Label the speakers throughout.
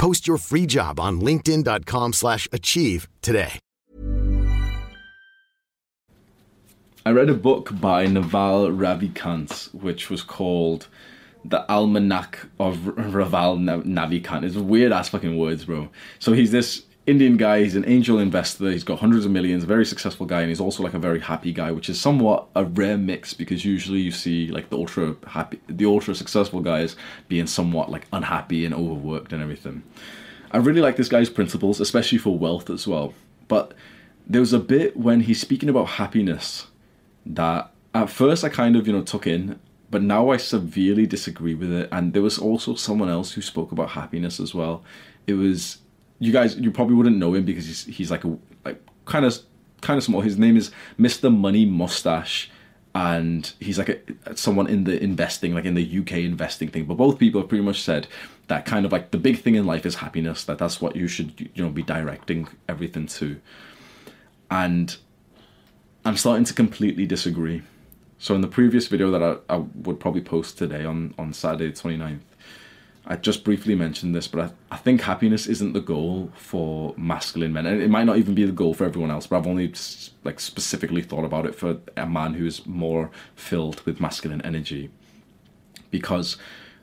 Speaker 1: Post your free job on linkedin.com/achieve slash achieve today.
Speaker 2: I read a book by Naval Ravikant, which was called The Almanac of Raval Na- Navikant. It's weird ass fucking words, bro. So he's this Indian guy, he's an angel investor, he's got hundreds of millions, very successful guy, and he's also like a very happy guy, which is somewhat a rare mix because usually you see like the ultra happy the ultra successful guys being somewhat like unhappy and overworked and everything. I really like this guy's principles, especially for wealth as well. But there was a bit when he's speaking about happiness that at first I kind of, you know, took in, but now I severely disagree with it. And there was also someone else who spoke about happiness as well. It was you guys you probably wouldn't know him because he's he's like a like kind of kind of small. His name is Mr. Money Mustache. And he's like a, someone in the investing, like in the UK investing thing. But both people have pretty much said that kind of like the big thing in life is happiness. That that's what you should you know be directing everything to. And I'm starting to completely disagree. So in the previous video that I, I would probably post today on, on Saturday the 29th, I just briefly mentioned this, but I, I think happiness isn't the goal for masculine men. And it might not even be the goal for everyone else, but I've only like specifically thought about it for a man who is more filled with masculine energy. Because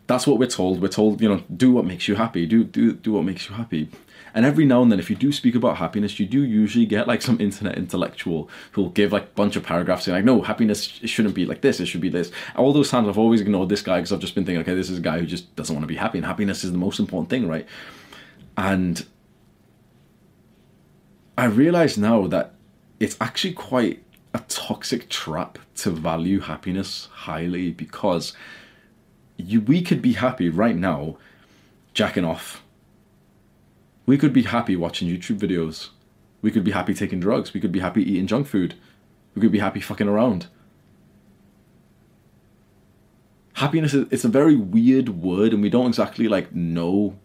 Speaker 2: that's what we're told. We're told, you know, do what makes you happy. Do do do what makes you happy. And every now and then, if you do speak about happiness, you do usually get like some internet intellectual who'll give like a bunch of paragraphs saying like, no, happiness shouldn't be like this. It should be this. All those times I've always ignored this guy because I've just been thinking, okay, this is a guy who just doesn't want to be happy, and happiness is the most important thing, right? And I realize now that it's actually quite a toxic trap to value happiness highly because you we could be happy right now jacking off. We could be happy watching YouTube videos. We could be happy taking drugs. We could be happy eating junk food. We could be happy fucking around. Happiness is it's a very weird word and we don't exactly like know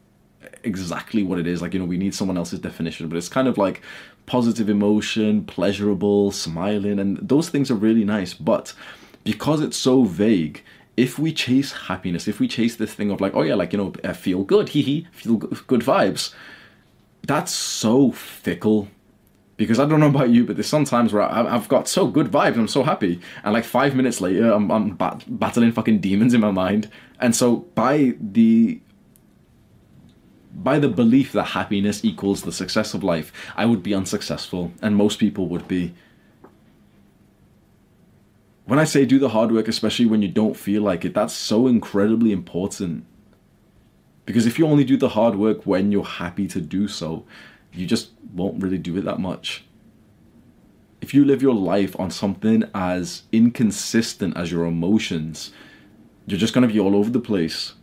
Speaker 2: exactly what it is. Like, you know, we need someone else's definition, but it's kind of like positive emotion, pleasurable, smiling, and those things are really nice. But because it's so vague, if we chase happiness, if we chase this thing of like, oh yeah, like, you know, feel good, hee hee, feel good, vibes, that's so fickle. Because I don't know about you, but there's sometimes where I- I've got so good vibes, I'm so happy, and like five minutes later, I'm, I'm bat- battling fucking demons in my mind. And so by the by the belief that happiness equals the success of life, I would be unsuccessful, and most people would be. When I say do the hard work, especially when you don't feel like it, that's so incredibly important. Because if you only do the hard work when you're happy to do so, you just won't really do it that much. If you live your life on something as inconsistent as your emotions, you're just going to be all over the place.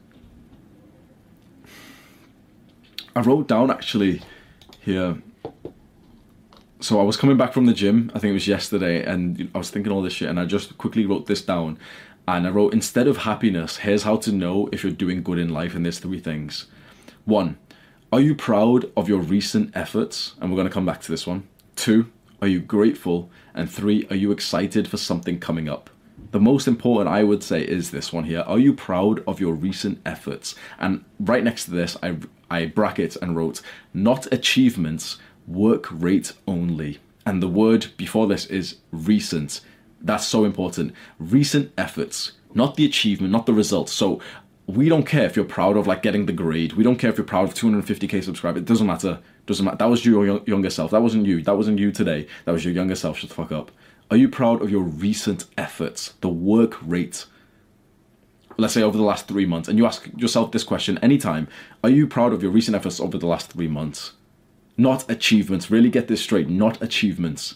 Speaker 2: I wrote down actually here. So I was coming back from the gym, I think it was yesterday, and I was thinking all this shit, and I just quickly wrote this down. And I wrote, instead of happiness, here's how to know if you're doing good in life, and there's three things. One, Are you proud of your recent efforts? And we're going to come back to this one. Two, are you grateful? And three, are you excited for something coming up? The most important, I would say, is this one here. Are you proud of your recent efforts? And right next to this, I, I bracket and wrote, not achievements, work rate only. And the word before this is recent. That's so important. Recent efforts, not the achievement, not the results. So we don't care if you're proud of like getting the grade. We don't care if you're proud of 250k subscribers. It doesn't matter. Doesn't matter. That was your younger self. That wasn't you. That wasn't you today. That was your younger self. Shut the fuck up. Are you proud of your recent efforts? The work rate. Let's say over the last three months, and you ask yourself this question anytime: Are you proud of your recent efforts over the last three months? Not achievements. Really get this straight. Not achievements.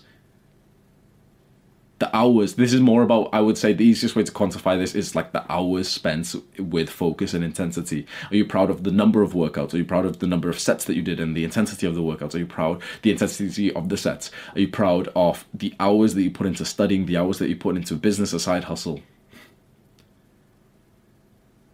Speaker 2: The hours this is more about i would say the easiest way to quantify this is like the hours spent with focus and intensity. Are you proud of the number of workouts? Are you proud of the number of sets that you did and the intensity of the workouts? Are you proud the intensity of the sets? Are you proud of the hours that you put into studying the hours that you put into business a side hustle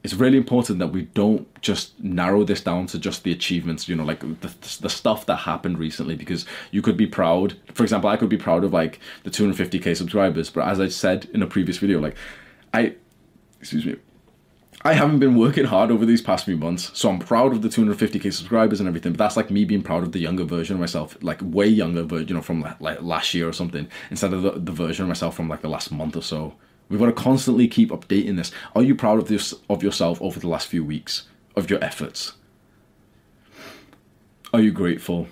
Speaker 2: it's really important that we don't just narrow this down to just the achievements you know like the, the stuff that happened recently because you could be proud for example i could be proud of like the 250k subscribers but as i said in a previous video like i excuse me I haven't been working hard over these past few months, so I'm proud of the 250k subscribers and everything. But that's like me being proud of the younger version of myself, like way younger, but you know, from like last year or something, instead of the, the version of myself from like the last month or so. We've got to constantly keep updating this. Are you proud of this of yourself over the last few weeks of your efforts? Are you grateful?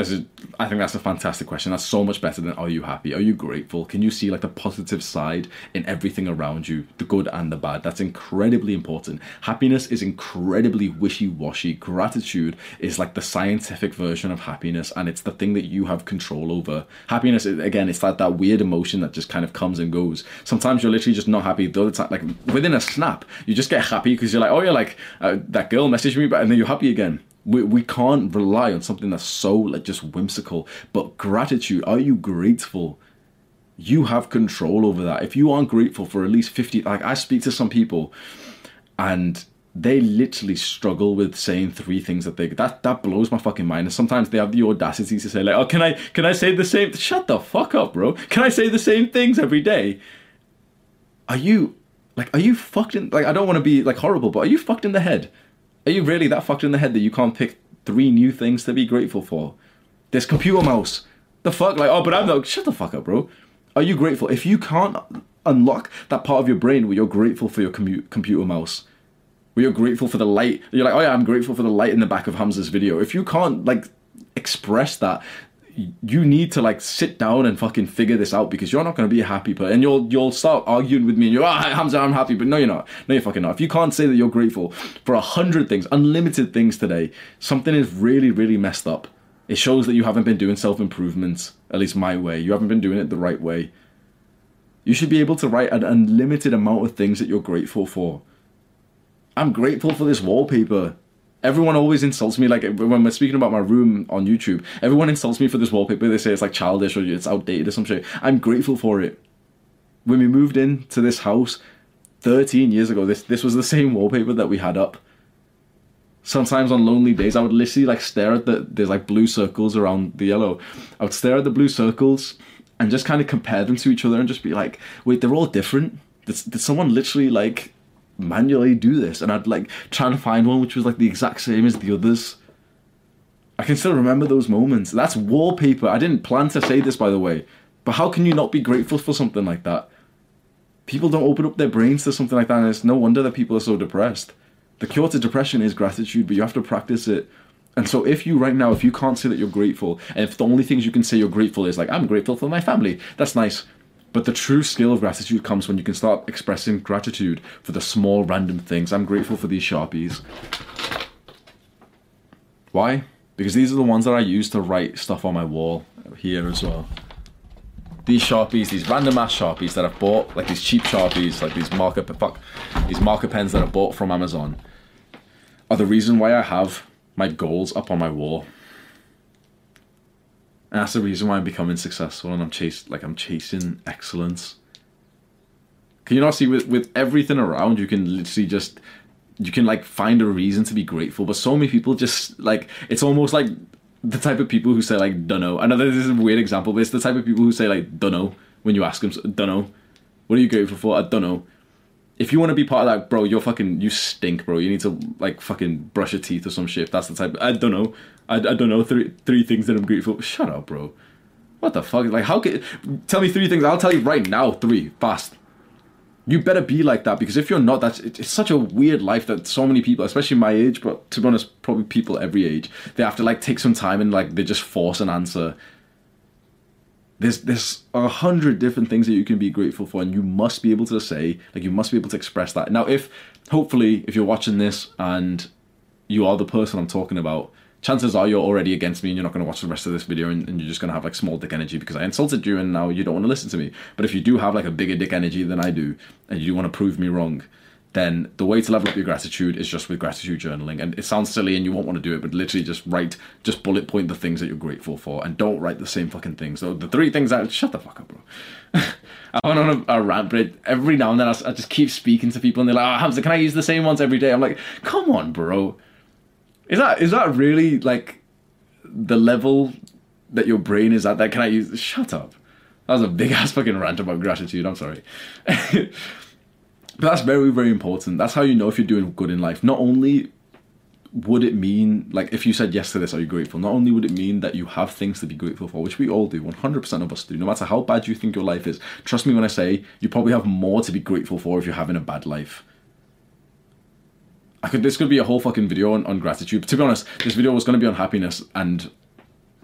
Speaker 2: This is, I think that's a fantastic question. That's so much better than are you happy? Are you grateful? Can you see like the positive side in everything around you, the good and the bad? That's incredibly important. Happiness is incredibly wishy washy. Gratitude is like the scientific version of happiness, and it's the thing that you have control over. Happiness, again, it's like that weird emotion that just kind of comes and goes. Sometimes you're literally just not happy. Other time, like within a snap, you just get happy because you're like, oh, you're like, uh, that girl messaged me, but and then you're happy again we, we can't rely on something that's so like just whimsical. But gratitude are you grateful? You have control over that. If you aren't grateful for at least 50 like i speak to some people and they literally struggle with saying three things that they that that blows my fucking mind. And sometimes they have the audacity to say like oh can i can i say the same shut the fuck up bro. Can i say the same things every day? Are you like are you fucked in like i don't want to be like horrible but are you fucked in the head are you really that fucked in the head that you can't pick three new things to be grateful for? This computer mouse. The fuck? Like, oh, but I'm not. Shut the fuck up, bro. Are you grateful? If you can't unlock that part of your brain where you're grateful for your computer mouse, where you're grateful for the light, you're like, oh yeah, I'm grateful for the light in the back of Hamza's video. If you can't like express that, you need to like sit down and fucking figure this out because you're not going to be a happy person and you'll you'll start arguing with me and you're ah Hamza I'm happy but no you're not. No you're fucking not. If you can't say that you're grateful for a hundred things unlimited things today something is really really messed up. It shows that you haven't been doing self-improvement at least my way. You haven't been doing it the right way. You should be able to write an unlimited amount of things that you're grateful for. I'm grateful for this wallpaper Everyone always insults me, like when we're speaking about my room on YouTube. Everyone insults me for this wallpaper. They say it's like childish or it's outdated or some shit. I'm grateful for it. When we moved into this house 13 years ago, this this was the same wallpaper that we had up. Sometimes on lonely days, I would literally like stare at the there's like blue circles around the yellow. I would stare at the blue circles and just kind of compare them to each other and just be like, wait, they're all different. Did, did someone literally like manually do this and I'd like try to find one which was like the exact same as the others. I can still remember those moments. That's wallpaper. I didn't plan to say this by the way, but how can you not be grateful for something like that? People don't open up their brains to something like that and it's no wonder that people are so depressed. The cure to depression is gratitude, but you have to practice it. And so if you right now, if you can't say that you're grateful, and if the only things you can say you're grateful is like, I'm grateful for my family, that's nice. But the true skill of gratitude comes when you can start expressing gratitude for the small random things. I'm grateful for these Sharpies. Why? Because these are the ones that I use to write stuff on my wall here as well. These Sharpies, these random ass Sharpies that I've bought, like these cheap Sharpies, like these marker fuck, these marker pens that I bought from Amazon, are the reason why I have my goals up on my wall. And that's the reason why I'm becoming successful and I'm chase like I'm chasing excellence. Can you not see with, with everything around you can literally just you can like find a reason to be grateful. But so many people just like it's almost like the type of people who say like dunno. I know this is a weird example, but it's the type of people who say like dunno when you ask them dunno. What are you grateful for? I don't know. If you want to be part of that, bro, you're fucking you stink, bro. You need to like fucking brush your teeth or some shit. That's the type. I don't know. I, I don't know three three things that I'm grateful. Shut up, bro. What the fuck? Like, how can tell me three things? I'll tell you right now. Three fast. You better be like that because if you're not, that's it- it's such a weird life that so many people, especially my age, but to be honest, probably people every age, they have to like take some time and like they just force an answer. There's there's a hundred different things that you can be grateful for, and you must be able to say, like, you must be able to express that. Now, if hopefully, if you're watching this and you are the person I'm talking about, chances are you're already against me and you're not going to watch the rest of this video and, and you're just going to have like small dick energy because I insulted you and now you don't want to listen to me. But if you do have like a bigger dick energy than I do and you want to prove me wrong, then the way to level up your gratitude is just with gratitude journaling. And it sounds silly and you won't want to do it, but literally just write, just bullet point the things that you're grateful for and don't write the same fucking things. So the three things that, shut the fuck up, bro. I went on a, a rant, but every now and then I just keep speaking to people and they're like, oh, Hamza, can I use the same ones every day? I'm like, come on, bro. Is that is that really like the level that your brain is at? That can I use? Shut up. That was a big ass fucking rant about gratitude. I'm sorry. but that's very very important. That's how you know if you're doing good in life. Not only would it mean like if you said yes to this, are you grateful? Not only would it mean that you have things to be grateful for, which we all do, 100% of us do. No matter how bad you think your life is, trust me when I say you probably have more to be grateful for if you're having a bad life. I could this could be a whole fucking video on, on gratitude. But to be honest, this video was going to be on happiness and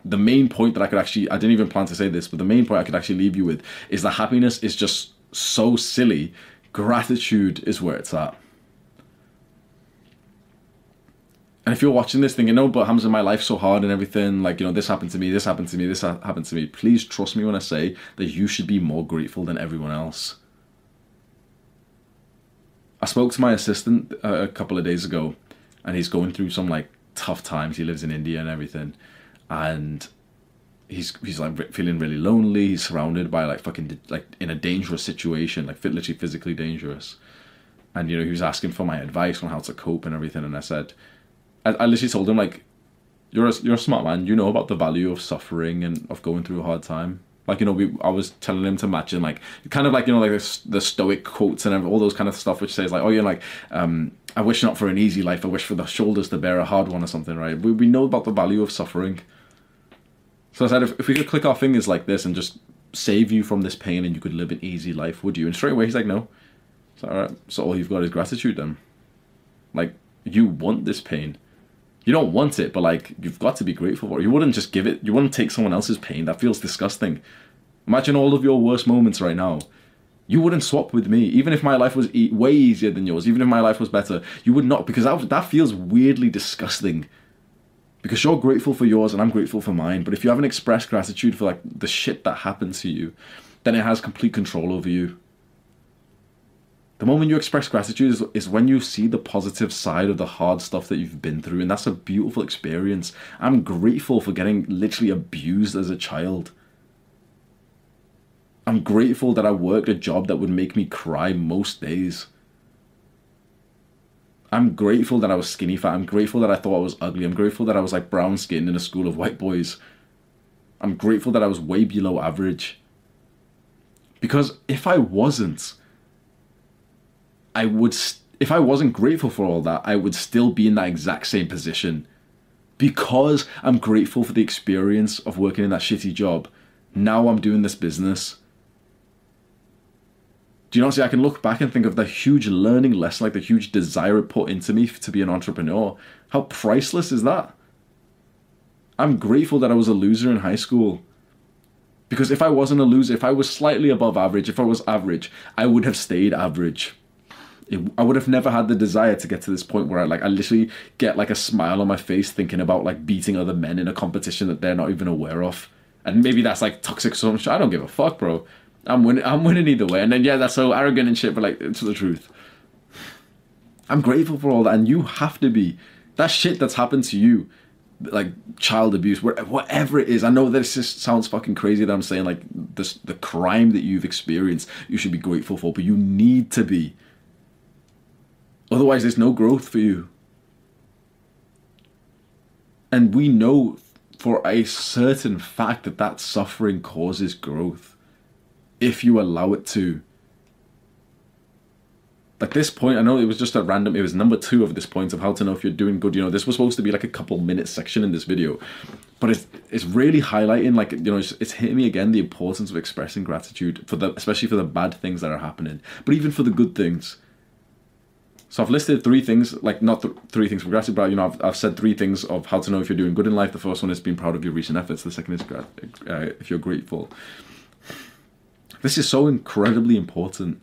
Speaker 2: the main point that I could actually I didn't even plan to say this, but the main point I could actually leave you with is that happiness is just so silly. Gratitude is where it's at. And if you're watching this thing, thinking, no, but Hamza, my life's so hard and everything, like, you know, this happened to me, this happened to me, this ha- happened to me, please trust me when I say that you should be more grateful than everyone else. I spoke to my assistant uh, a couple of days ago, and he's going through some like tough times. He lives in India and everything, and he's he's like feeling really lonely. He's surrounded by like fucking like in a dangerous situation, like literally physically dangerous. And you know, he was asking for my advice on how to cope and everything, and I said, I, I literally told him like, you're a, you're a smart man. You know about the value of suffering and of going through a hard time. Like you know, we I was telling him to match in like kind of like you know like the, the stoic quotes and all those kind of stuff, which says like, oh, you're like, um, I wish not for an easy life. I wish for the shoulders to bear a hard one or something, right? We we know about the value of suffering. So I said, if, if we could click our fingers like this and just save you from this pain and you could live an easy life, would you? And straight away he's like, no. So all right, so all you've got is gratitude then. Like you want this pain you don't want it, but like you've got to be grateful for it. You wouldn't just give it. You wouldn't take someone else's pain. That feels disgusting. Imagine all of your worst moments right now. You wouldn't swap with me, even if my life was e- way easier than yours. Even if my life was better, you would not because that that feels weirdly disgusting. Because you're grateful for yours and I'm grateful for mine. But if you haven't expressed gratitude for like the shit that happened to you, then it has complete control over you. The moment you express gratitude is, is when you see the positive side of the hard stuff that you've been through, and that's a beautiful experience. I'm grateful for getting literally abused as a child. I'm grateful that I worked a job that would make me cry most days. I'm grateful that I was skinny fat. I'm grateful that I thought I was ugly. I'm grateful that I was like brown skinned in a school of white boys. I'm grateful that I was way below average. Because if I wasn't, I would, st- if I wasn't grateful for all that, I would still be in that exact same position. Because I'm grateful for the experience of working in that shitty job, now I'm doing this business. Do you know? See, I can look back and think of the huge learning lesson, like the huge desire it put into me to be an entrepreneur. How priceless is that? I'm grateful that I was a loser in high school. Because if I wasn't a loser, if I was slightly above average, if I was average, I would have stayed average. It, I would have never had the desire to get to this point where I like I literally get like a smile on my face thinking about like beating other men in a competition that they're not even aware of. And maybe that's like toxic much. I don't give a fuck, bro. I'm winning. I'm winning either way. And then yeah, that's so arrogant and shit, but like it's the truth. I'm grateful for all that, and you have to be. That shit that's happened to you, like child abuse, whatever it is. I know this just sounds fucking crazy that I'm saying like this, the crime that you've experienced, you should be grateful for, but you need to be. Otherwise, there's no growth for you. And we know for a certain fact that that suffering causes growth if you allow it to. Like this point, I know it was just a random, it was number two of this point of how to know if you're doing good. You know, this was supposed to be like a couple minute section in this video, but it's it's really highlighting, like, you know, it's, it's hitting me again the importance of expressing gratitude for the, especially for the bad things that are happening, but even for the good things. So I've listed three things, like not th- three things for gratitude, but you know, I've, I've said three things of how to know if you're doing good in life. The first one is being proud of your recent efforts. The second is uh, if you're grateful. This is so incredibly important.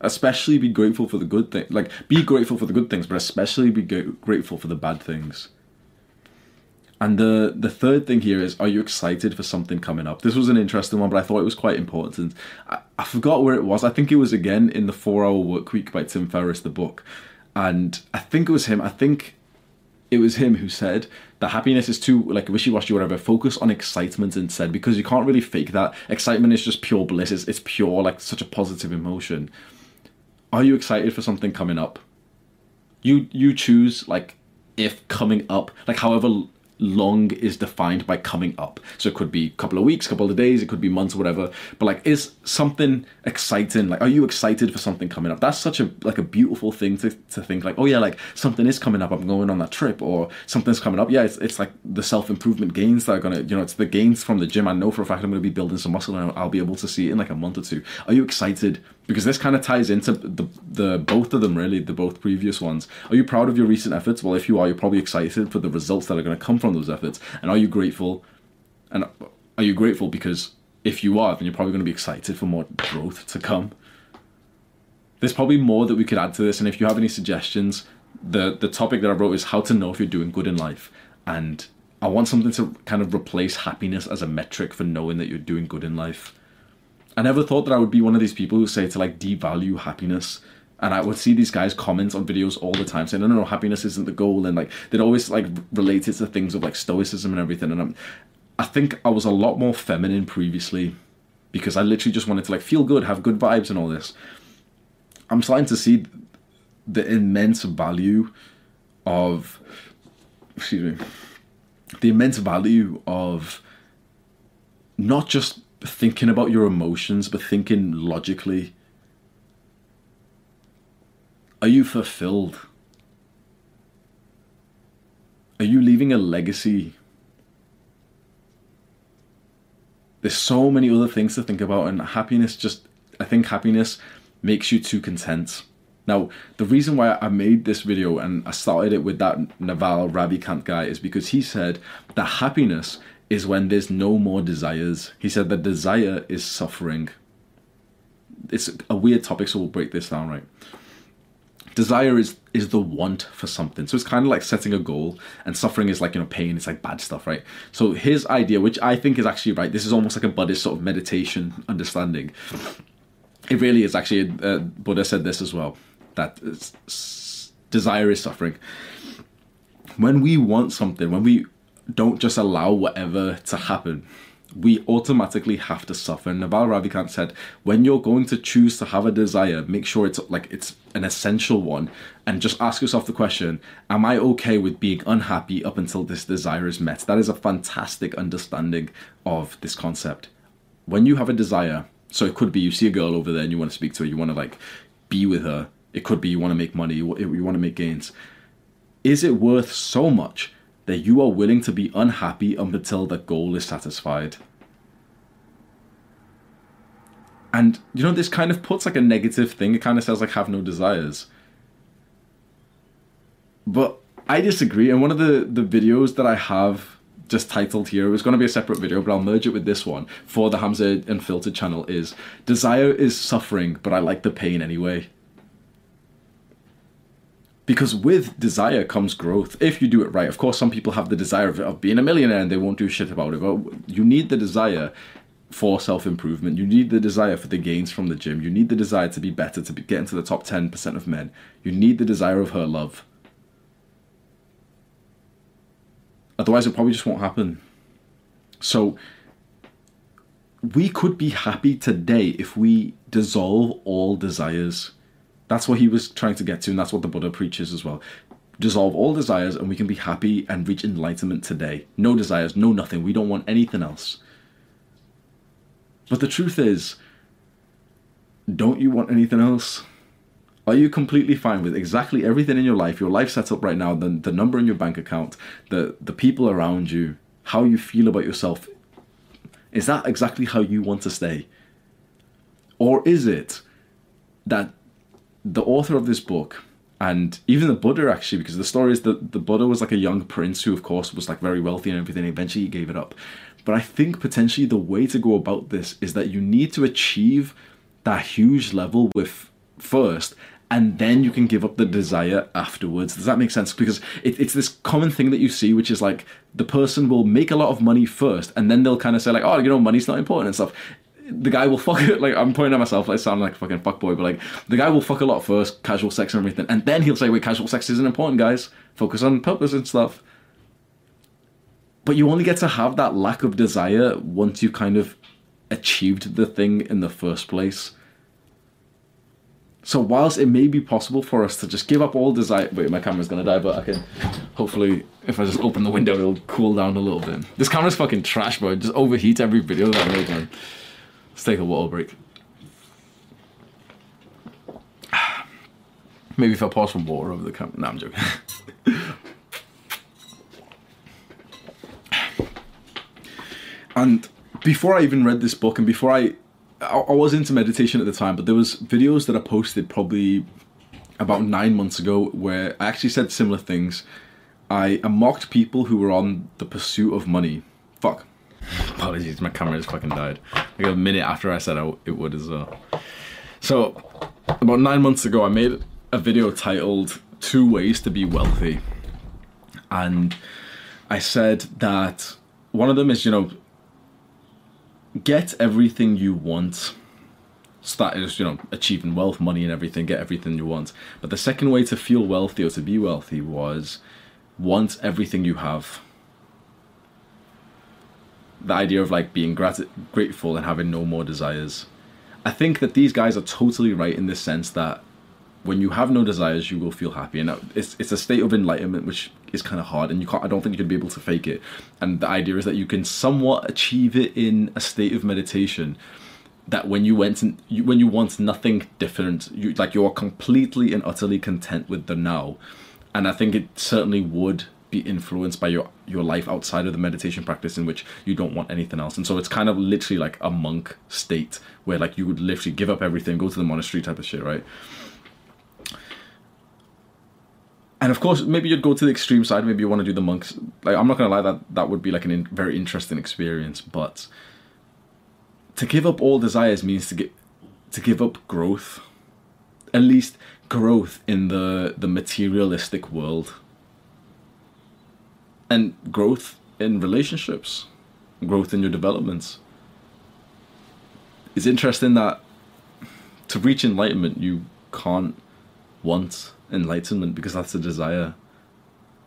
Speaker 2: Especially be grateful for the good things. Like, be grateful for the good things, but especially be grateful for the bad things. And the the third thing here is, are you excited for something coming up? This was an interesting one, but I thought it was quite important. I, I forgot where it was. I think it was again in the Four Hour Work Week by Tim Ferriss, the book, and I think it was him. I think it was him who said that happiness is too like wishy-washy whatever. Focus on excitement instead because you can't really fake that. Excitement is just pure bliss. It's, it's pure like such a positive emotion. Are you excited for something coming up? You you choose like if coming up like however long is defined by coming up. So it could be a couple of weeks, couple of days, it could be months, whatever. But like, is something exciting? Like, are you excited for something coming up? That's such a like a beautiful thing to, to think like, oh yeah, like something is coming up. I'm going on that trip, or something's coming up. Yeah, it's it's like the self improvement gains that are gonna, you know, it's the gains from the gym. I know for a fact I'm gonna be building some muscle, and I'll be able to see it in like a month or two. Are you excited? Because this kind of ties into the the both of them really the both previous ones. Are you proud of your recent efforts? Well if you are you're probably excited for the results that are going to come from those efforts. And are you grateful? And are you grateful because if you are then you're probably going to be excited for more growth to come. There's probably more that we could add to this and if you have any suggestions the the topic that i wrote is how to know if you're doing good in life. And i want something to kind of replace happiness as a metric for knowing that you're doing good in life I never thought that I would be one of these people who say to like devalue happiness. And I would see these guys comment on videos all the time saying, no, no, no, happiness isn't the goal. And like, they'd always like relate it to things of like stoicism and everything. And I'm, I think I was a lot more feminine previously because I literally just wanted to like feel good, have good vibes and all this. I'm starting to see the immense value of, excuse me, the immense value of not just thinking about your emotions, but thinking logically. Are you fulfilled? Are you leaving a legacy? There's so many other things to think about, and happiness just, I think happiness makes you too content. Now, the reason why I made this video and I started it with that Naval Ravikant guy is because he said that happiness is when there's no more desires. He said that desire is suffering. It's a weird topic, so we'll break this down, right? Desire is is the want for something. So it's kind of like setting a goal, and suffering is like, you know, pain, it's like bad stuff, right? So his idea, which I think is actually right, this is almost like a Buddhist sort of meditation understanding. It really is actually, uh, Buddha said this as well, that desire is suffering. When we want something, when we don't just allow whatever to happen. We automatically have to suffer. Naval Ravikant said, when you're going to choose to have a desire, make sure it's like it's an essential one, and just ask yourself the question: Am I okay with being unhappy up until this desire is met? That is a fantastic understanding of this concept. When you have a desire, so it could be you see a girl over there and you want to speak to her, you want to like be with her. It could be you want to make money, you want to make gains. Is it worth so much that you are willing to be unhappy until the goal is satisfied. And you know, this kind of puts like a negative thing. It kind of says like have no desires. But I disagree. And one of the the videos that I have just titled here, it was going to be a separate video, but I'll merge it with this one for the Hamza Unfiltered channel. Is desire is suffering, but I like the pain anyway. Because with desire comes growth if you do it right. Of course, some people have the desire of, of being a millionaire and they won't do shit about it. But you need the desire for self improvement. You need the desire for the gains from the gym. You need the desire to be better, to be, get into the top 10% of men. You need the desire of her love. Otherwise, it probably just won't happen. So, we could be happy today if we dissolve all desires That's what he was trying to get to, and that's what the Buddha preaches as well. Dissolve all desires, and we can be happy and reach enlightenment today. No desires, no nothing. We don't want anything else. But the truth is, don't you want anything else? Are you completely fine with exactly everything in your life, your life set up right now, the, the number in your bank account, the, the people around you, how you feel about yourself? Is that exactly how you want to stay? Or is it that the author of this book and even the Buddha actually, because the story is that the Buddha was like a young prince who, of course, was like very wealthy and everything. Eventually, he gave it up. But I think potentially the way to go about this is that you need to achieve that huge level with first, and then you can give up the desire afterwards. Does that make sense? Because it, it's this common thing that you see, which is like the person will make a lot of money first, and then they'll kind of say like, oh, you know, money's not important and stuff the guy will fuck it. Like I'm pointing at myself, like sound like a fucking fuckboy, but like the guy will fuck a lot first, casual sex and everything, and then he'll say, "Wait, casual sex isn't important, guys. Focus on purpose and stuff." But you only get to have that lack of desire once you kind of achieved the thing in the first place. So whilst it may be possible for us to just give up all desire, wait, my camera's gonna die, but I can hopefully if I just open the window, it'll cool down a little bit. This camera's fucking trash, bro. It just overheats every video that I make, man. Let's take a water break. Maybe if I pour some water over the camera. No, I'm joking. and before I even read this book, and before I, I was into meditation at the time, but there was videos that I posted probably about nine months ago where I actually said similar things. I, I mocked people who were on the pursuit of money. Fuck. Apologies, my camera just fucking died. Like a minute after I said it would as well. So, about nine months ago, I made a video titled Two Ways to Be Wealthy. And I said that one of them is, you know, get everything you want. So that is, you know, achieving wealth, money, and everything, get everything you want. But the second way to feel wealthy or to be wealthy was want everything you have the idea of like being grat- grateful and having no more desires. I think that these guys are totally right in this sense that when you have no desires, you will feel happy, and uh, it's it's a state of enlightenment which is kind of hard, and you can't. I don't think you can be able to fake it. And the idea is that you can somewhat achieve it in a state of meditation. That when you went when you want nothing different, you like you are completely and utterly content with the now, and I think it certainly would be influenced by your your life outside of the meditation practice in which you don't want anything else. And so it's kind of literally like a monk state where like you would literally give up everything go to the monastery type of shit right? And of course maybe you'd go to the extreme side maybe you want to do the monks like i'm not gonna lie that that would be like a in, very interesting experience but to give up all desires means to get to give up growth at least growth in the the materialistic world and growth in relationships, growth in your developments. It's interesting that to reach enlightenment, you can't want enlightenment because that's a desire.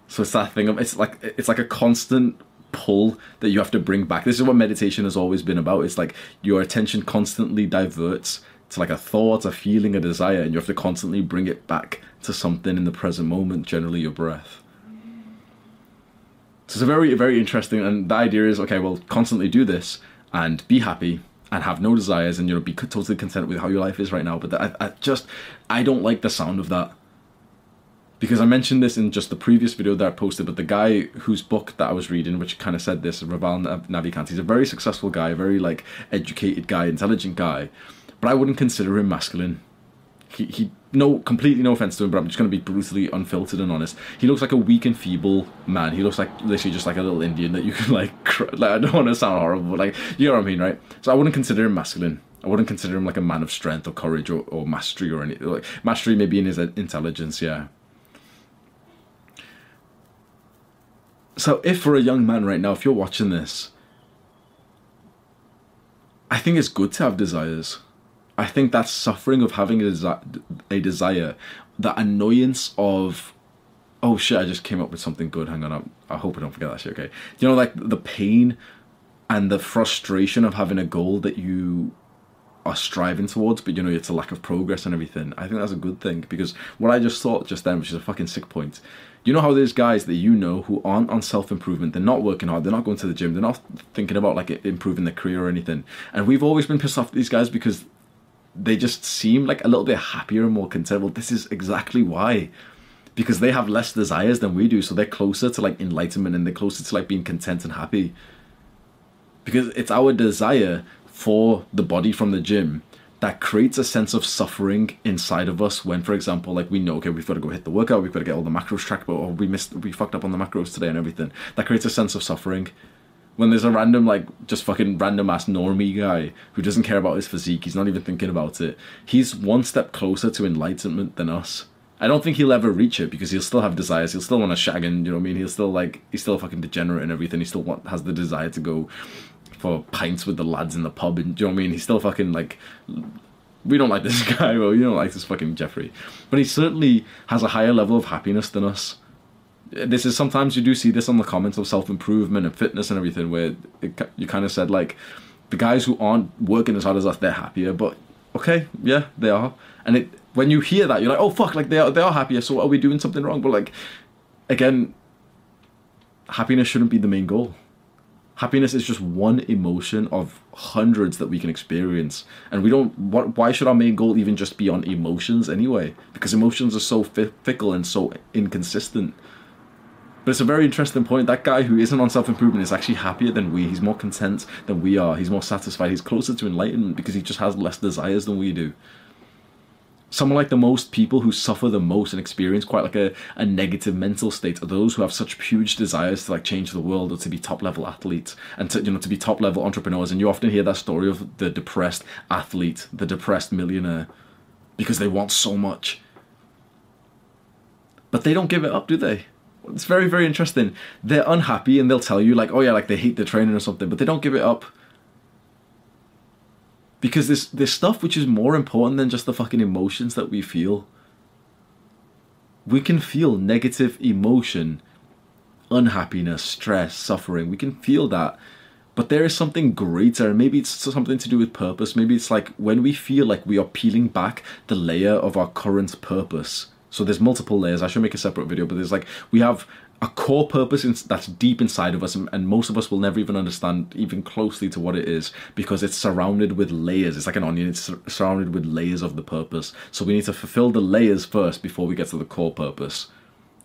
Speaker 2: So it's that thing of it's like it's like a constant pull that you have to bring back. This is what meditation has always been about. It's like your attention constantly diverts to like a thought, a feeling, a desire, and you have to constantly bring it back to something in the present moment, generally your breath. So it's a very, very interesting, and the idea is okay, well, constantly do this and be happy and have no desires and you know be totally content with how your life is right now. But I, I just I don't like the sound of that because I mentioned this in just the previous video that I posted. But the guy whose book that I was reading, which kind of said this, Raval Navikant, he's a very successful guy, very like educated guy, intelligent guy, but I wouldn't consider him masculine he, he no completely no offense to him, but I'm just gonna be brutally unfiltered and honest. He looks like a weak and feeble man. He looks like literally just like a little Indian that you can like. Cr- like I don't want to sound horrible, but like you know what I mean, right? So I wouldn't consider him masculine. I wouldn't consider him like a man of strength or courage or, or mastery or anything. Like mastery maybe in his uh, intelligence, yeah. So if for a young man right now, if you're watching this, I think it's good to have desires. I think that suffering of having a, desi- a desire, that annoyance of, oh shit, I just came up with something good. Hang on, I, I hope I don't forget that shit. Okay, you know, like the pain and the frustration of having a goal that you are striving towards, but you know it's a lack of progress and everything. I think that's a good thing because what I just thought just then, which is a fucking sick point. You know how there's guys that you know who aren't on self improvement, they're not working hard, they're not going to the gym, they're not thinking about like improving their career or anything. And we've always been pissed off at these guys because they just seem like a little bit happier and more content. Well, this is exactly why. Because they have less desires than we do, so they're closer to like enlightenment and they're closer to like being content and happy. Because it's our desire for the body from the gym that creates a sense of suffering inside of us when, for example, like we know, okay, we've got to go hit the workout, we've got to get all the macros tracked, but oh, we missed, we fucked up on the macros today and everything. That creates a sense of suffering when there's a random like just fucking random ass normie guy who doesn't care about his physique he's not even thinking about it he's one step closer to enlightenment than us. I don't think he'll ever reach it because he'll still have desires he'll still want to shag and you know what i mean? He'll still like he's still fucking degenerate and everything he still want, has the desire to go for pints with the lads in the pub and you know what i mean? He's still fucking like we don't like this guy well you don't like this fucking jeffrey. But he certainly has a higher level of happiness than us this is sometimes you do see this on the comments of self improvement and fitness and everything, where it, you kind of said like the guys who aren't working as hard as us, they're happier. But okay, yeah, they are. And it when you hear that, you're like, oh fuck, like they are they are happier. So are we doing something wrong? But like again, happiness shouldn't be the main goal. Happiness is just one emotion of hundreds that we can experience, and we don't. What? Why should our main goal even just be on emotions anyway? Because emotions are so fickle and so inconsistent. But it's a very interesting point. That guy who isn't on self improvement is actually happier than we. He's more content than we are. He's more satisfied. He's closer to enlightenment because he just has less desires than we do. Someone like the most people who suffer the most and experience quite like a, a negative mental state are those who have such huge desires to like change the world or to be top level athletes and to you know to be top level entrepreneurs. And you often hear that story of the depressed athlete, the depressed millionaire, because they want so much. But they don't give it up, do they? It's very very interesting. They're unhappy and they'll tell you like oh yeah like they hate the training or something but they don't give it up. Because there's there's stuff which is more important than just the fucking emotions that we feel. We can feel negative emotion unhappiness stress suffering. We can feel that. But there is something greater. And maybe it's something to do with purpose. Maybe it's like when we feel like we are peeling back the layer of our current purpose so there's multiple layers. I should make a separate video, but there's like we have a core purpose in, that's deep inside of us, and, and, most of us will never even understand even closely to what it is because it's surrounded with layers. It's like an onion. It's surrounded with layers of the purpose. So we need to fulfill the layers first before we get to the core purpose.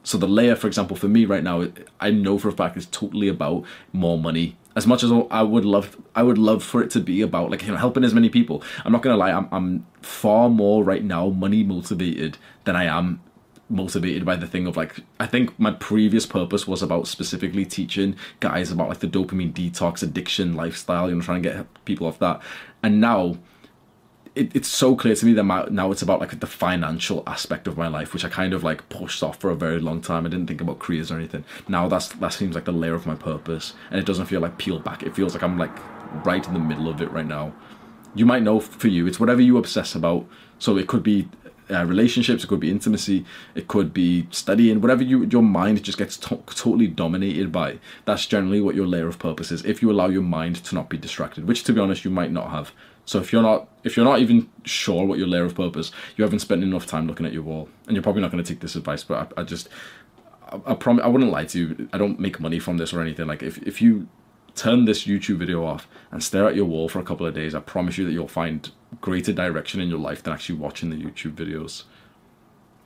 Speaker 2: So the layer, for example, for me right now, I know for a fact is totally about more money. As much as I would love, I would love for it to be about like you know helping as many people. I'm not gonna lie, I'm, I'm far more right now money motivated than I am motivated by the thing of like I think my previous purpose was about specifically teaching guys about like the dopamine detox addiction lifestyle, you know, trying to get people off that. And now it, it's so clear to me that my, now it's about like the financial aspect of my life, which I kind of like pushed off for a very long time. I didn't think about careers or anything. Now that's that seems like the layer of my purpose, and it doesn't feel like peeled back. It feels like I'm like right in the middle of it right now. You might know for you, it's whatever you obsess about. So it could be uh, relationships, it could be intimacy, it could be studying, whatever you your mind just gets to- totally dominated by. That's generally what your layer of purpose is. If you allow your mind to not be distracted, which to be honest you might not have. So if you're not if you're not even sure what your layer of purpose, you haven't spent enough time looking at your wall, and you're probably not going to take this advice. But I, I just I, I promise I wouldn't lie to you. I don't make money from this or anything. Like if if you turn this YouTube video off and stare at your wall for a couple of days, I promise you that you'll find greater direction in your life than actually watching the YouTube videos.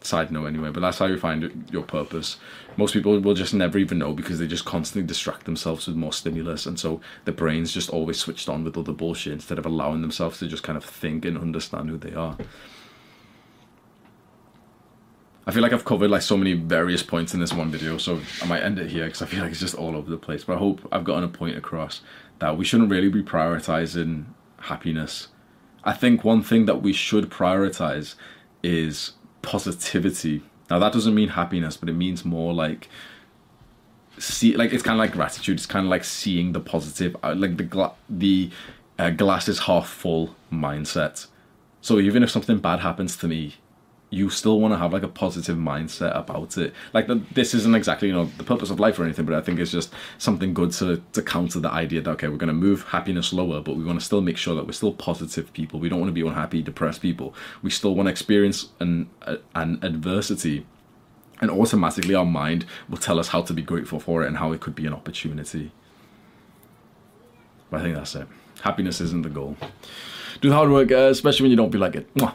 Speaker 2: Side note, anyway, but that's how you find your purpose. Most people will just never even know because they just constantly distract themselves with more stimulus, and so their brains just always switched on with other bullshit instead of allowing themselves to just kind of think and understand who they are. I feel like I've covered like so many various points in this one video, so I might end it here because I feel like it's just all over the place. But I hope I've gotten a point across that we shouldn't really be prioritizing happiness. I think one thing that we should prioritize is positivity. Now that doesn't mean happiness, but it means more like see like it's kind of like gratitude. It's kind of like seeing the positive, uh, like the gla- the uh, glass is half full mindset. So even if something bad happens to me, you still want to have like a positive mindset about it. Like the, this isn't exactly you know the purpose of life or anything, but I think it's just something good to to counter the idea that okay we're going to move happiness lower, but we want to still make sure that we're still positive people. We don't want to be unhappy, depressed people. We still want to experience an an adversity. And automatically, our mind will tell us how to be grateful for it and how it could be an opportunity. But I think that's it. Happiness isn't the goal. Do the hard work, uh, especially when you don't feel like it. Mwah.